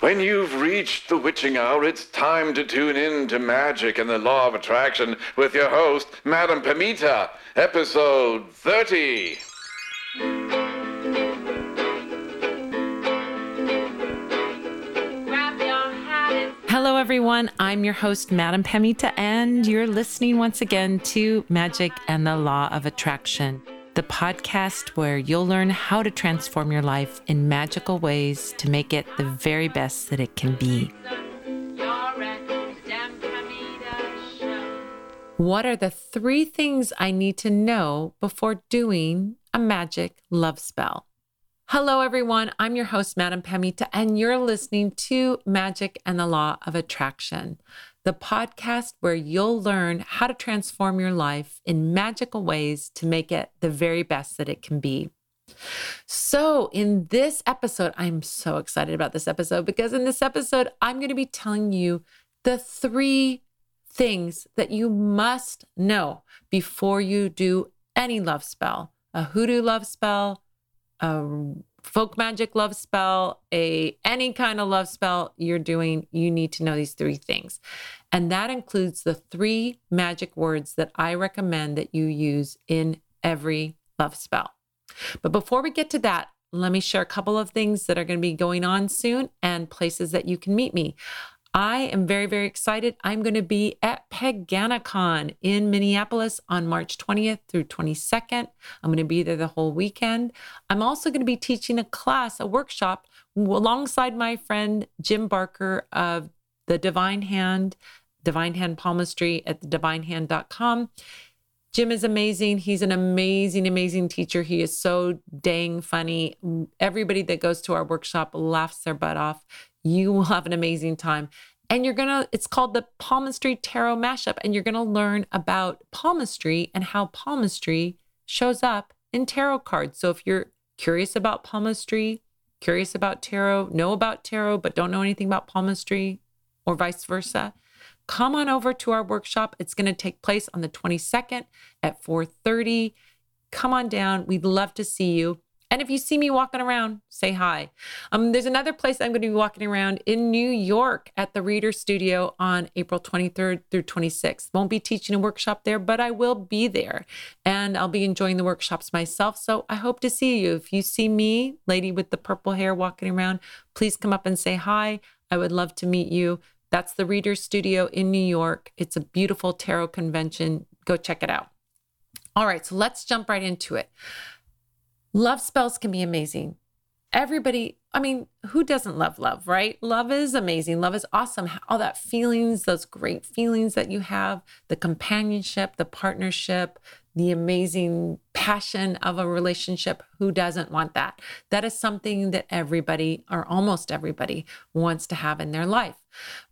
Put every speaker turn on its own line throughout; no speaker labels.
When you've reached the witching hour, it's time to tune in to Magic and the Law of Attraction with your host, Madam Pamita, episode 30.
Hello, everyone. I'm your host, Madam Pamita, and you're listening once again to Magic and the Law of Attraction the podcast where you'll learn how to transform your life in magical ways to make it the very best that it can be. What are the three things I need to know before doing a magic love spell? Hello, everyone. I'm your host, Madam Pamita, and you're listening to Magic and the Law of Attraction the podcast where you'll learn how to transform your life in magical ways to make it the very best that it can be. So, in this episode, I'm so excited about this episode because in this episode, I'm going to be telling you the three things that you must know before you do any love spell a hoodoo love spell, a folk magic love spell, a any kind of love spell you're doing, you need to know these three things. And that includes the three magic words that I recommend that you use in every love spell. But before we get to that, let me share a couple of things that are going to be going on soon and places that you can meet me. I am very, very excited. I'm going to be at Paganicon in Minneapolis on March 20th through 22nd. I'm going to be there the whole weekend. I'm also going to be teaching a class, a workshop alongside my friend Jim Barker of the Divine Hand, Divine Hand Palmistry at divinehand.com. Jim is amazing. He's an amazing, amazing teacher. He is so dang funny. Everybody that goes to our workshop laughs their butt off. You will have an amazing time. And you're going to, it's called the Palmistry Tarot Mashup. And you're going to learn about palmistry and how palmistry shows up in tarot cards. So if you're curious about palmistry, curious about tarot, know about tarot, but don't know anything about palmistry, or vice versa, come on over to our workshop. It's going to take place on the 22nd at 4:30. Come on down. We'd love to see you. And if you see me walking around, say hi. Um, there's another place I'm going to be walking around in New York at the Reader Studio on April 23rd through 26th. Won't be teaching a workshop there, but I will be there and I'll be enjoying the workshops myself. So I hope to see you. If you see me, lady with the purple hair walking around, please come up and say hi. I would love to meet you. That's the Reader Studio in New York. It's a beautiful tarot convention. Go check it out. All right, so let's jump right into it. Love spells can be amazing. Everybody, I mean, who doesn't love love, right? Love is amazing. Love is awesome. All that feelings, those great feelings that you have, the companionship, the partnership, the amazing passion of a relationship. Who doesn't want that? That is something that everybody, or almost everybody, wants to have in their life.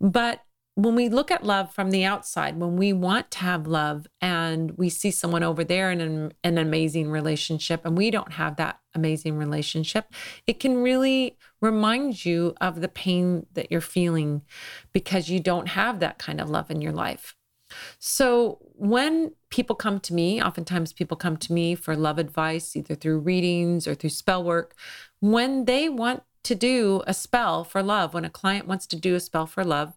But when we look at love from the outside, when we want to have love and we see someone over there in an, an, amazing relationship and we don't have that amazing relationship, it can really remind you of the pain that you're feeling because you don't have that kind of love in your life. So when people come to me, oftentimes people come to me for love advice, either through readings or through spell work. When they want to do a spell for love, when a client wants to do a spell for love,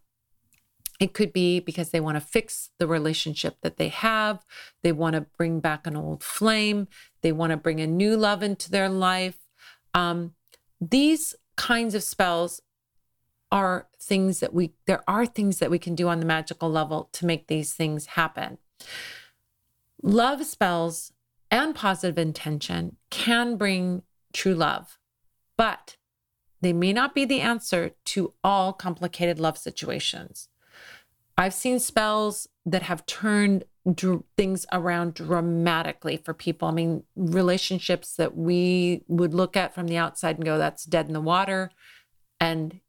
it could be because they want to fix the relationship that they have. They want to bring back an old flame. They want to bring a new love into their life. Um, these kinds of spells are things that we, there are things that we can do on the magical level to make these things happen. Love spells and positive intention can bring true love, but they may not be the answer to all complicated love situations. I've seen spells that have turned dr- things around dramatically for people. I mean, relationships that we would look at from the outside and go, that's dead in the water. And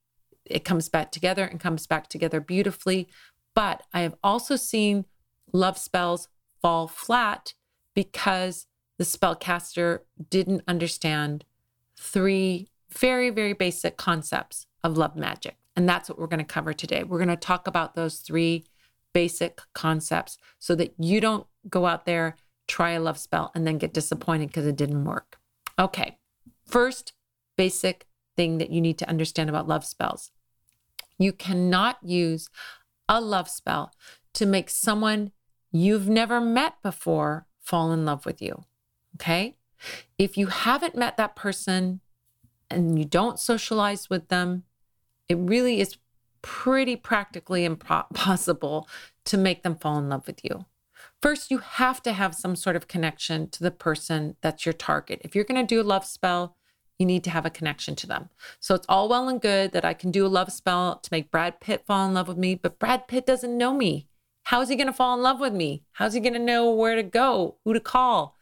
it comes back together and comes back together beautifully. But I have also seen love spells fall flat because the spellcaster didn't understand three very, very basic concepts of love magic. And that's what we're going to cover today. We're going to talk about those three basic concepts so that you don't go out there, try a love spell, and then get disappointed because it didn't work. Okay. First basic thing that you need to understand about love spells You cannot use a love spell to make someone you've never met before fall in love with you. Okay. If you haven't met that person and you don't socialize with them, it really is pretty practically impossible to make them fall in love with you. First, you have to have some sort of connection to the person that's your target. If you're going to do a love spell, you need to have a connection to them. So it's all well and good that I can do a love spell to make Brad Pitt fall in love with me, but Brad Pitt doesn't know me. How is he going to fall in love with me? How's he going to know where to go, who to call?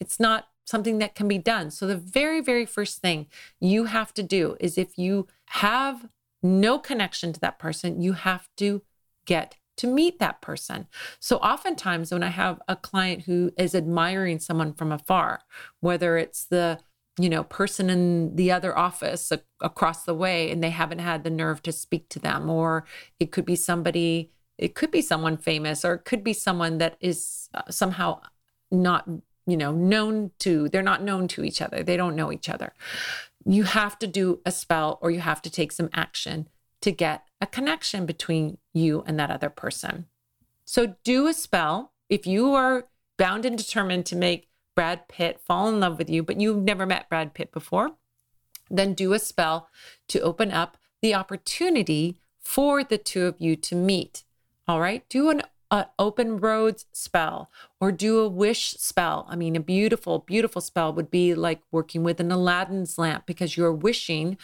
It's not something that can be done. So the very, very first thing you have to do is if you have no connection to that person, you have to get to meet that person. So oftentimes when I have a client who is admiring someone from afar, whether it's the you know person in the other office a- across the way and they haven't had the nerve to speak to them or it could be somebody it could be someone famous or it could be someone that is uh, somehow not you know known to they're not known to each other. They don't know each other you have to do a spell or you have to take some action to get a connection between you and that other person. So do a spell. If you are bound and determined to make Brad Pitt fall in love with you, but you've never met Brad Pitt before, then do a spell to open up the opportunity for the two of you to meet. All right. Do an an open roads spell or do a wish spell. I mean, a beautiful, beautiful spell would be like working with an Aladdin's lamp because you're wishing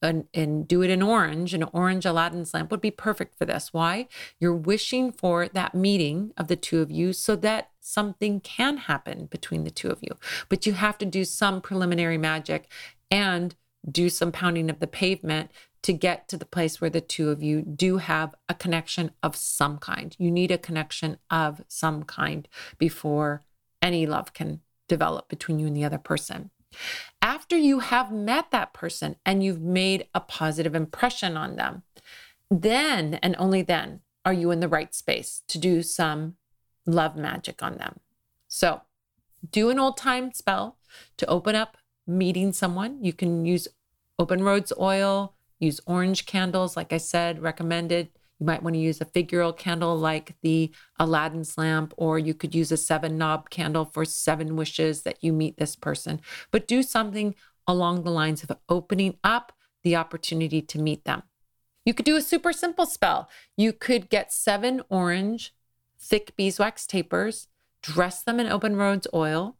and, and do it in orange. An orange Aladdin's lamp would be perfect for this. Why? You're wishing for that meeting of the two of you so that something can happen between the two of you. But you have to do some preliminary magic and do some pounding of the pavement to get to the place where the two of you do have a connection of some kind. You need a connection of some kind before any love can develop between you and the other person. After you have met that person and you've made a positive impression on them, then and only then are you in the right space to do some love magic on them. So, do an old time spell to open up meeting someone. You can use open roads oil, Use orange candles, like I said, recommended. You might want to use a figural candle like the Aladdin's lamp, or you could use a seven knob candle for seven wishes that you meet this person. But do something along the lines of opening up the opportunity to meet them. You could do a super simple spell. You could get seven orange thick beeswax tapers, dress them in open roads oil,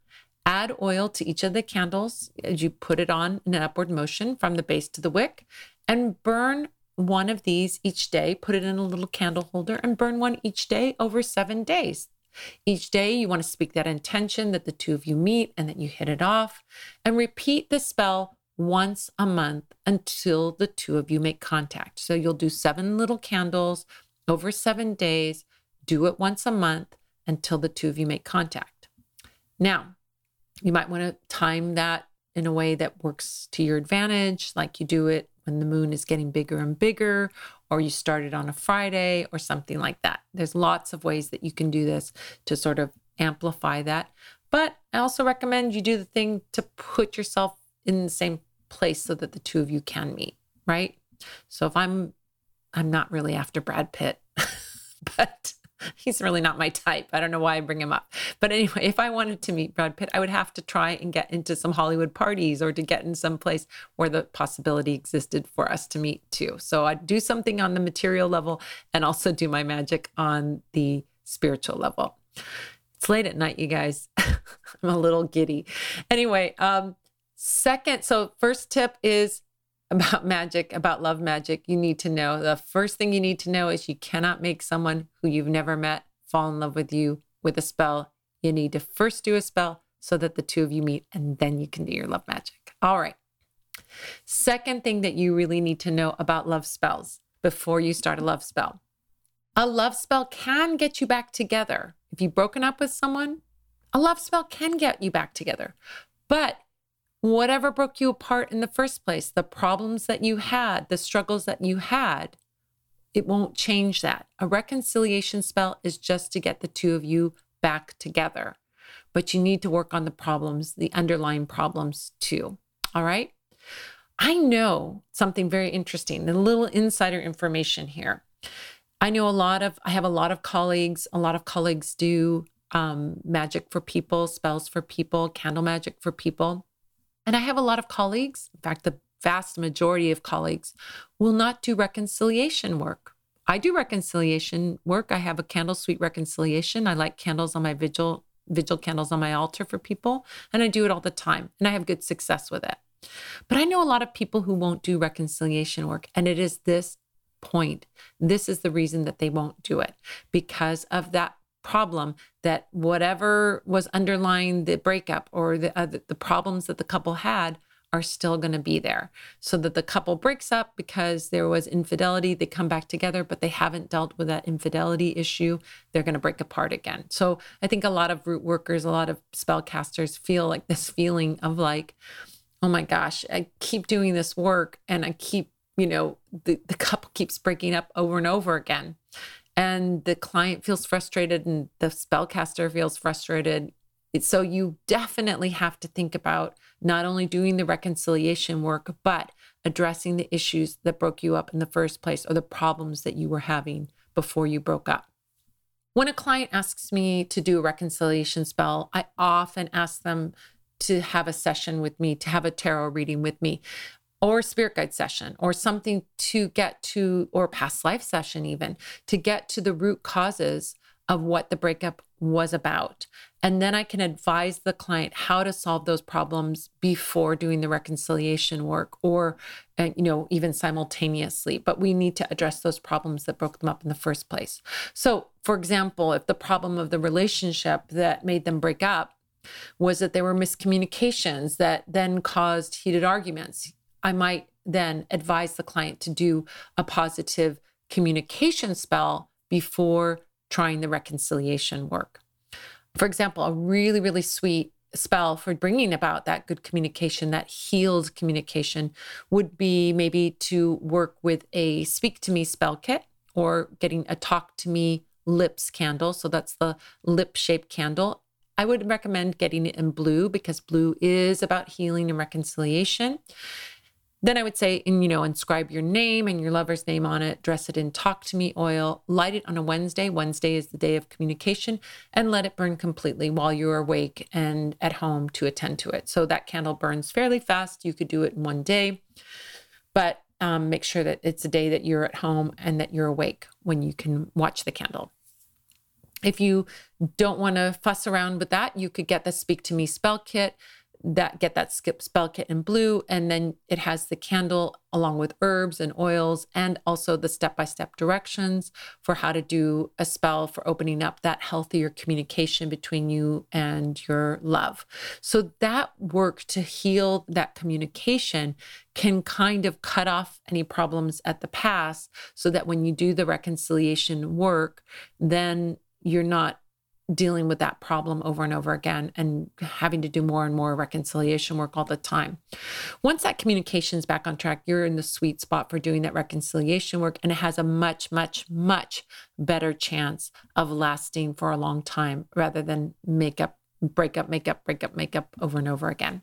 add oil to each of the candles as you put it on in an upward motion from the base to the wick, and burn one of these each day. Put it in a little candle holder and burn one each day over seven days. Each day, you want to speak that intention that the two of you meet and that you hit it off, and repeat the spell once a month until the two of you make contact. So you'll do seven little candles over seven days, do it once a month until the two of you make contact. Now, you might want to time that in a way that works to your advantage, like you do it when the moon is getting bigger and bigger, or you start it on a Friday or something like that. There's lots of ways that you can do this to sort of amplify that. But I also recommend you do the thing to put yourself in the same place so that the two of you can meet, right? So if I'm I'm not really after Brad Pitt, but he's really not my type. I don't know why I bring him up. But anyway, if I wanted to meet Brad Pitt, I would have to try and get into some Hollywood parties or to get in some place where the possibility existed for us to meet too. So I'd do something on the material level and also do my magic on the spiritual level. It's late at night, you guys. I'm a little giddy. Anyway, um, second, so first tip is about magic, about love magic, you need to know the first thing you need to know is you cannot make someone who you've never met fall in love with you with a spell. You need to first do a spell so that the two of you meet and then you can do your love magic. All right. Second thing that you really need to know about love spells before you start a love spell a love spell can get you back together. If you've broken up with someone, a love spell can get you back together. But whatever broke you apart in the first place, the problems that you had, the struggles that you had, it won't change that. A reconciliation spell is just to get the two of you back together. But you need to work on the problems, the underlying problems too. All right. I know something very interesting, a little insider information here. I know a lot of, I have a lot of colleagues, a lot of colleagues do um, magic for people, spells for people, candle magic for people. And I have a lot of colleagues, in fact, the vast majority of colleagues will not do reconciliation work. I do reconciliation work. I have a candle sweet reconciliation. I light candles on my vigil vigil candles on my altar for people, and I do it all the time, and I have good success with it. But I know a lot of people who won't do reconciliation work, and it is this point. This is the reason that they won't do it because of that problem that whatever was underlying the breakup or the uh, the problems that the couple had are still going to be there. So that the couple breaks up because there was infidelity, they come back together, but they haven't dealt with that infidelity issue, they're going to break apart again. So I think a lot of root workers, a lot of spellcasters feel like this feeling of like, oh my gosh, I keep doing this work and I keep, you know, the, the couple keeps breaking up over and over again. And the client feels frustrated and the spellcaster feels frustrated. So you definitely have to think about not only doing the reconciliation work, but addressing the issues that broke you up in the first place or the problems that you were having before you broke up. When a client asks me to do a reconciliation spell, I often ask them to have a session with me, to have a tarot reading with me, or spirit guide session, or something to get to, or past life session, even to get to the root causes of what the breakup was about. And then I can advise the client how to solve those problems before doing the reconciliation work or, uh, you know, even simultaneously. But we need to address those problems that broke them up in the first place. So, for example, if the problem of the relationship that made them break up was that there were miscommunications that then caused heated arguments, I might then advise the client to do a positive communication spell before trying the reconciliation work. For example, a really, really sweet spell for bringing about that good communication, that healed communication, would be maybe to work with a speak to me spell kit or getting a talk to me lips candle. So that's the lip shaped candle. I would recommend getting it in blue because blue is about healing and reconciliation. Then I would say, and you know, inscribe your name and your lover's name on it, dress it in talk to me oil, light it on a Wednesday. Wednesday is the day of communication, and let it burn completely while you're awake and at home to attend to it. So that candle burns fairly fast. You could do it in one day, but um, make sure that it's a day that you're at home and that you're awake when you can watch the candle. If you don't want to fuss around with that, you could get the Speak to Me spell kit that get that skip spell kit in blue and then it has the candle along with herbs and oils and also the step-by-step directions for how to do a spell for opening up that healthier communication between you and your love. So that work to heal that communication can kind of cut off any problems at the past so that when you do the reconciliation work then you're not dealing with that problem over and over again and having to do more and more reconciliation work all the time. Once that communication is back on track, you're in the sweet spot for doing that reconciliation work and it has a much, much, much better chance of lasting for a long time rather than make up, break up, make up, break up, make up over and over again.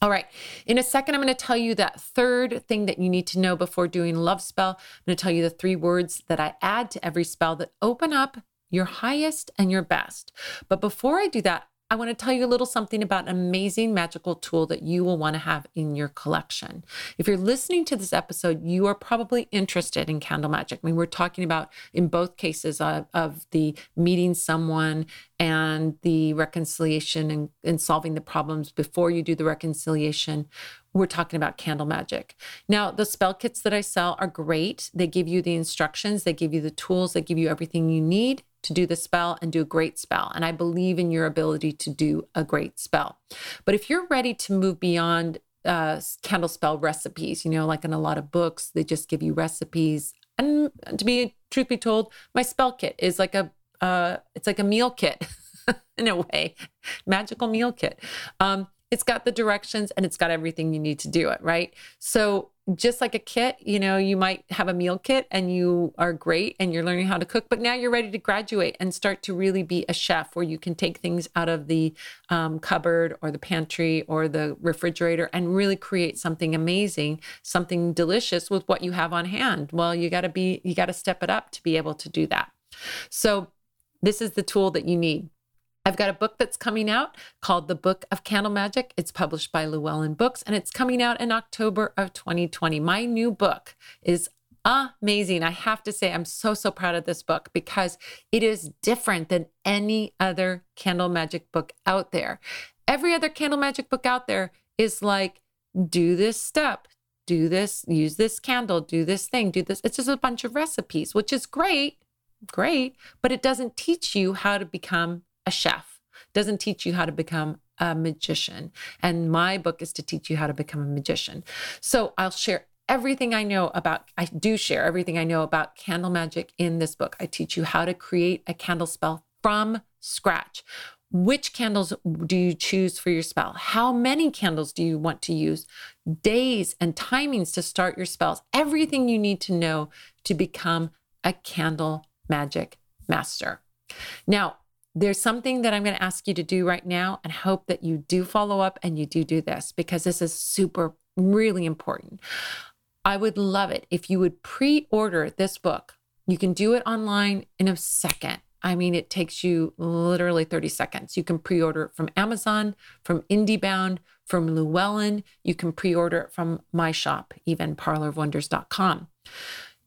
All right. In a second, I'm going to tell you that third thing that you need to know before doing love spell. I'm going to tell you the three words that I add to every spell that open up your highest and your best. But before I do that, I want to tell you a little something about an amazing magical tool that you will want to have in your collection. If you're listening to this episode, you are probably interested in candle magic. I mean, we're talking about in both cases of, of the meeting someone and the reconciliation and, and solving the problems before you do the reconciliation we're talking about candle magic. Now, the spell kits that I sell are great. They give you the instructions, they give you the tools, they give you everything you need to do the spell and do a great spell. And I believe in your ability to do a great spell. But if you're ready to move beyond uh, candle spell recipes, you know, like in a lot of books, they just give you recipes. And to be truth be told, my spell kit is like a uh, it's like a meal kit in a way, magical meal kit. Um, it's got the directions and it's got everything you need to do it, right? So just like a kit, you know, you might have a meal kit and you are great and you're learning how to cook, but now you're ready to graduate and start to really be a chef where you can take things out of the um, cupboard or the pantry or the refrigerator and really create something amazing, something delicious with what you have on hand. Well, you got to be, you got to step it up to be able to do that. So, this is the tool that you need. I've got a book that's coming out called The Book of Candle Magic. It's published by Llewellyn Books and it's coming out in October of 2020. My new book is amazing. I have to say, I'm so, so proud of this book because it is different than any other candle magic book out there. Every other candle magic book out there is like, do this step, do this, use this candle, do this thing, do this. It's just a bunch of recipes, which is great, great, but it doesn't teach you how to become a chef, doesn't teach you how to become a magician. And my book is to teach you how to become a magician. So I'll share everything I know about, I do share everything I know about candle magic in this book. I teach you how to create a candle spell from scratch. Which candles do you choose for your spell? How many candles do you want to use? Days and timings to start your spells. Everything you need to know to become a candle magic master. Now, there's something that I'm going to ask you to do right now and hope that you do follow up and you do do this because this is super, really important. I would love it if you would pre order this book. You can do it online in a second. I mean, it takes you literally 30 seconds. You can pre order it from Amazon, from IndieBound, from Llewellyn. You can pre order it from my shop, even parlorofwonders.com.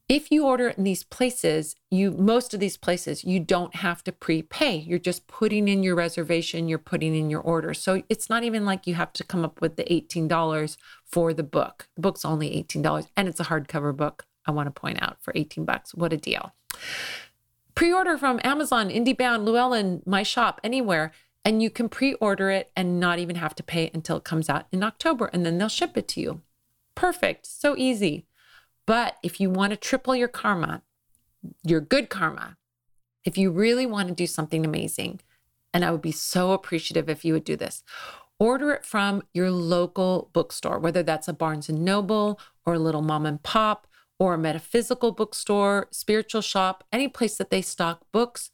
If you order in these places, you most of these places you don't have to prepay. You're just putting in your reservation, you're putting in your order. So it's not even like you have to come up with the $18 for the book. The book's only $18 and it's a hardcover book. I want to point out for 18 bucks. What a deal. Pre-order from Amazon, IndieBound, Llewellyn, my shop, anywhere and you can pre-order it and not even have to pay until it comes out in October and then they'll ship it to you. Perfect. So easy. But if you want to triple your karma, your good karma, if you really want to do something amazing, and I would be so appreciative if you would do this, order it from your local bookstore, whether that's a Barnes and Noble or a little mom and pop or a metaphysical bookstore, spiritual shop, any place that they stock books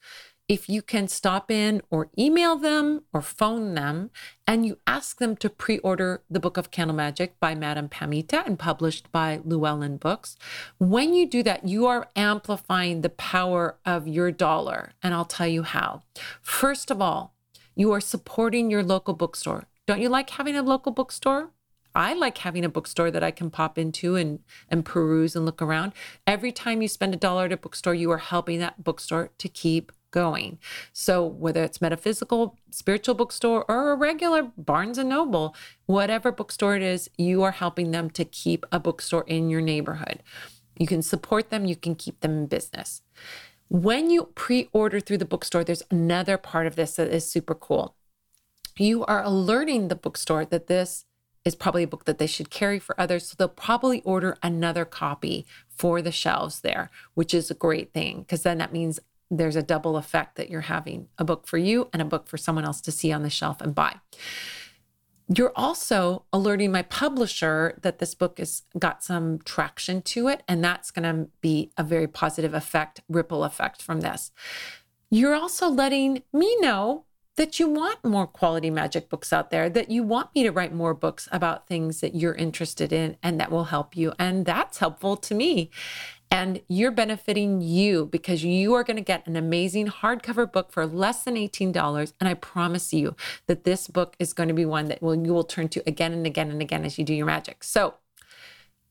if you can stop in or email them or phone them and you ask them to pre order the Book of Candle Magic by Madame Pamita and published by Llewellyn Books, when you do that, you are amplifying the power of your dollar. And I'll tell you how. First of all, you are supporting your local bookstore. Don't you like having a local bookstore? I like having a bookstore that I can pop into and, and peruse and look around. Every time you spend a dollar at a bookstore, you are helping that bookstore to keep going. So whether it's metaphysical, spiritual bookstore, or a regular Barnes and Noble, whatever bookstore it is, you are helping them to keep a bookstore in your neighborhood. You can support them, you can keep them in business. When you pre-order through the bookstore, there's another part of this that is super cool. You are alerting the bookstore that this is probably a book that they should carry for others. So they'll probably order another copy for the shelves there, which is a great thing because then that means there's a double effect that you're having a book for you and a book for someone else to see on the shelf and buy. You're also alerting my publisher that this book has got some traction to it, and that's going to be a very positive effect, ripple effect from this. You're also letting me know that you want more quality magic books out there, that you want me to write more books about things that you're interested in and that will help you. And that's helpful to me and you're benefiting you because you are going to get an amazing hardcover book for less than $18 and I promise you that this book is going to be one that will you will turn to again and again and again as you do your magic. So,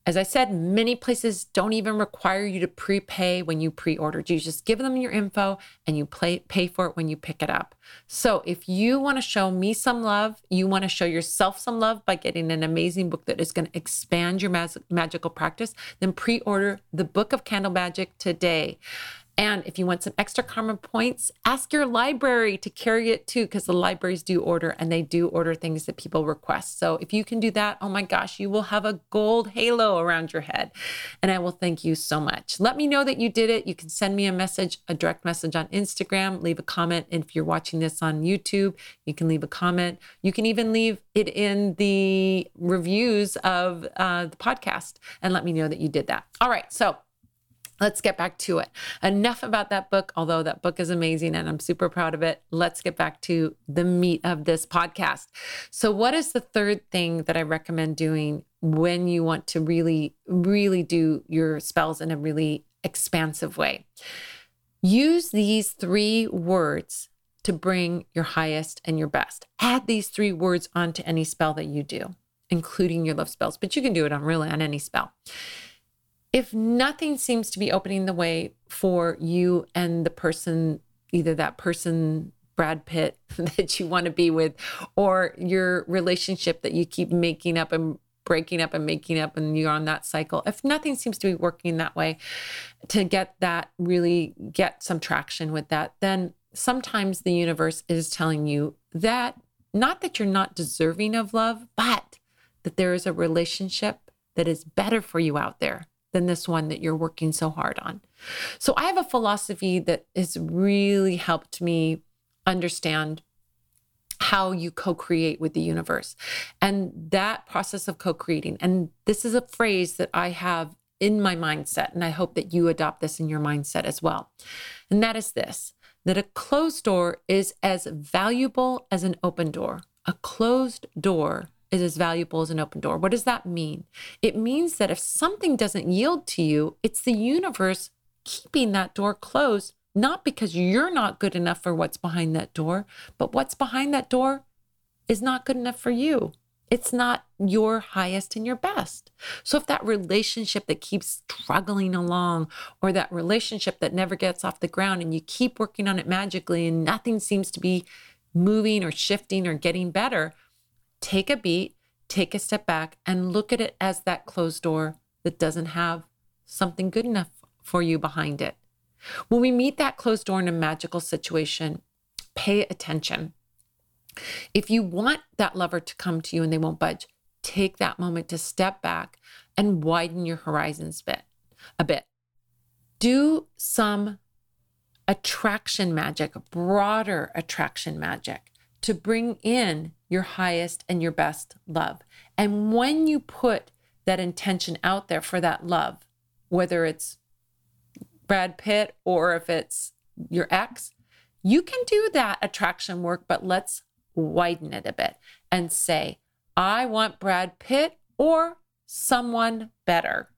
as I said, many places don't even require you to prepay when you pre order. You just give them your info and you play, pay for it when you pick it up. So if you want to show me some love, you want to show yourself some love by getting an amazing book that is going to expand your mag- magical practice, then pre order the Book of Candle Magic today. And if you want some extra karma points, ask your library to carry it too, because the libraries do order and they do order things that people request. So if you can do that, oh my gosh, you will have a gold halo around your head. And I will thank you so much. Let me know that you did it. You can send me a message, a direct message on Instagram, leave a comment. And if you're watching this on YouTube, you can leave a comment. You can even leave it in the reviews of uh, the podcast and let me know that you did that. All right. So, Let's get back to it. Enough about that book, although that book is amazing and I'm super proud of it. Let's get back to the meat of this podcast. So, what is the third thing that I recommend doing when you want to really, really do your spells in a really expansive way? Use these three words to bring your highest and your best. Add these three words onto any spell that you do, including your love spells, but you can do it on really on any spell if nothing seems to be opening the way for you and the person, either that person, Brad Pitt, that you want to be with, or your relationship that you keep making up and breaking up and making up and you're on that cycle if nothing seems to be working that way to get that really get some traction with that then sometimes the universe is telling you that not that you're not deserving of love but that there is a relationship that is better for you out there than this one that you're working so hard on. So I have a philosophy that has really helped me understand how you co create with the universe. And that process of co creating, and this is a phrase that I have in my mindset, and I hope that you adopt this in your mindset as well. And that is this that a closed door is as valuable as an open door. A closed door is as valuable as an open door. What does that mean? It means that if something doesn't yield to you, it's the universe keeping that door closed, not because you're not good enough for what's behind that door, but what's behind that door is not good enough for you. It's not your highest and your best. So if that relationship that keeps struggling along, or that relationship that never gets off the ground, and you keep working on it magically and nothing seems to be moving or shifting or getting better, take a beat, take a step back, and look at it as that closed door that doesn't have something good enough for you behind it. When we meet that closed door in a magical situation, pay attention. If you want that lover to come to you and they won't budge, take that moment to step back and widen your horizons bit a bit. Do some attraction magic, broader attraction magic to bring in your highest and your best love. And when you put that intention out there for that love, whether it's Brad Pitt or if it's your ex, you can do that attraction work, but let's widen it a bit and say, I want Brad Pitt or someone better.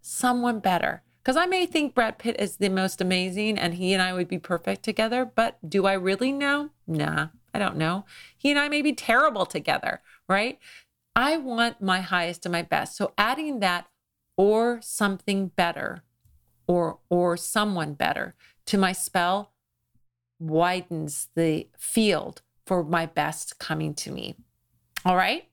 Someone better. Because I may think Brad Pitt is the most amazing and he and I would be perfect together, but do I really know? Nah, I don't know. He and I may be terrible together, right? I want my highest and my best. So adding that or something better or or someone better to my spell widens the field for my best coming to me. All right.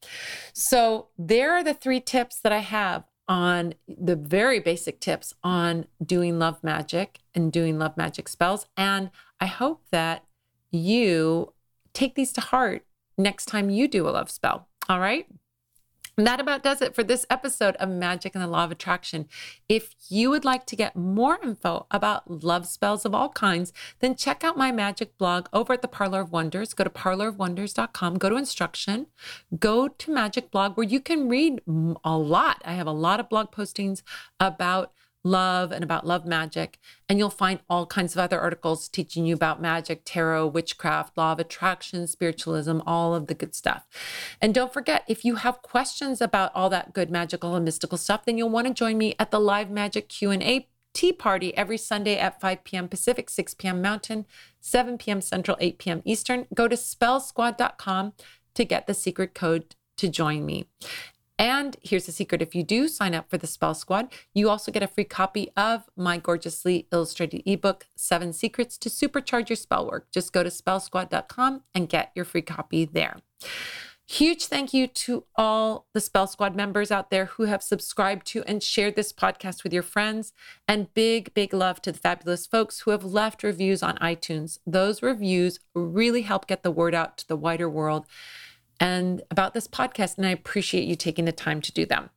So there are the three tips that I have on the very basic tips on doing love magic and doing love magic spells. And I hope that you take these to heart next time you do a love spell. All right. And that about does it for this episode of Magic and the Law of Attraction. If you would like to get more info about love spells of all kinds, then check out my magic blog over at the Parlor of Wonders. Go to parlorofwonders.com, go to instruction, go to magic blog where you can read a lot. I have a lot of blog postings about love and about love magic. And you'll find all kinds of other articles teaching you about magic, tarot, witchcraft, law of attraction, spiritualism, all of the good stuff. And don't forget, if you have questions about all that good magical and mystical stuff, then you'll want to join me at the live magic Q&A tea party every Sunday at 5 p.m. Pacific, 6 p.m. Mountain, 7 p.m. Central, 8 p.m. Eastern. Go to spellsquad.com to get the secret code to join me. And here's the secret if you do sign up for the Spell Squad, you also get a free copy of my gorgeously illustrated ebook, Seven Secrets to Supercharge Your Spell Work. Just go to spellsquad.com and get your free copy there. Huge thank you to all the Spell Squad members out there who have subscribed to and shared this podcast with your friends. And big, big love to the fabulous folks who have left reviews on iTunes. Those reviews really help get the word out to the wider world and about this podcast. And I appreciate you taking the time to do them.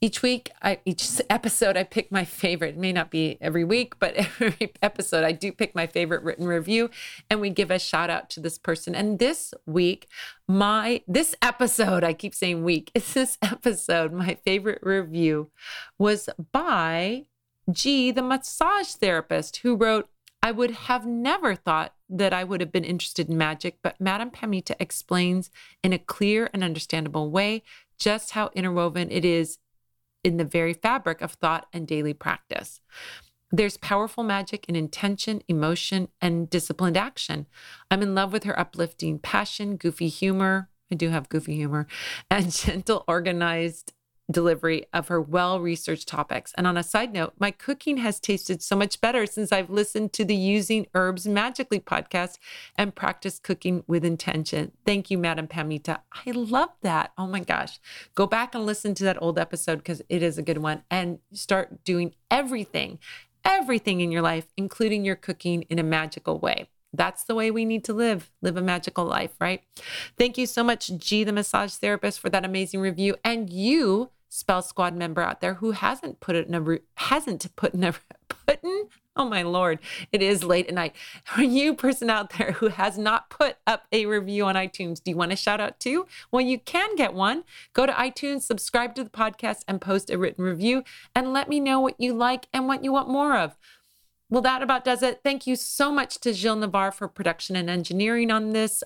Each week, I, each episode, I pick my favorite. It may not be every week, but every episode, I do pick my favorite written review, and we give a shout out to this person. And this week, my this episode, I keep saying week. It's this episode. My favorite review was by G, the massage therapist, who wrote, I would have never thought that I would have been interested in magic, but Madame Pamita explains in a clear and understandable way just how interwoven it is in the very fabric of thought and daily practice. There's powerful magic in intention, emotion, and disciplined action. I'm in love with her uplifting passion, goofy humor. I do have goofy humor, and gentle, organized delivery of her well researched topics. And on a side note, my cooking has tasted so much better since I've listened to the Using Herbs Magically podcast and practiced cooking with intention. Thank you, Madam Pamita. I love that. Oh my gosh. Go back and listen to that old episode because it is a good one and start doing everything, everything in your life, including your cooking in a magical way. That's the way we need to live, live a magical life, right? Thank you so much, G, the massage therapist, for that amazing review. And you, Spell Squad member out there who hasn't put it in a hasn't put in a put in oh my lord it is late at night. For you person out there who has not put up a review on itunes? Do you want a shout out too? Well you can get one. Go to itunes subscribe to the podcast and post a written review and let me know what you like and what you want more of well, that about does it. Thank you so much to Gilles Navarre for production and engineering on this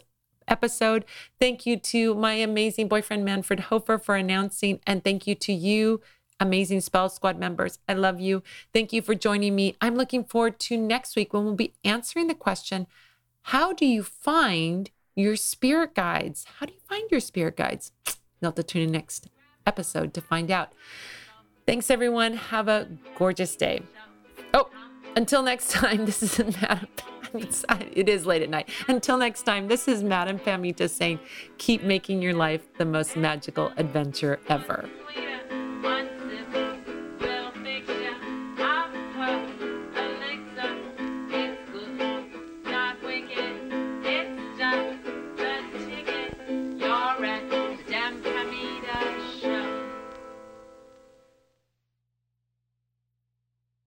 episode. Thank you to my amazing boyfriend, Manfred Hofer, for announcing. And thank you to you, amazing Spell Squad members. I love you. Thank you for joining me. I'm looking forward to next week when we'll be answering the question How do you find your spirit guides? How do you find your spirit guides? You'll have to tune in next episode to find out. Thanks, everyone. Have a gorgeous day. Oh, until next time, this is Madam. it is late at night. Until next time, this is Madam Pamita saying, keep making your life the most magical adventure ever.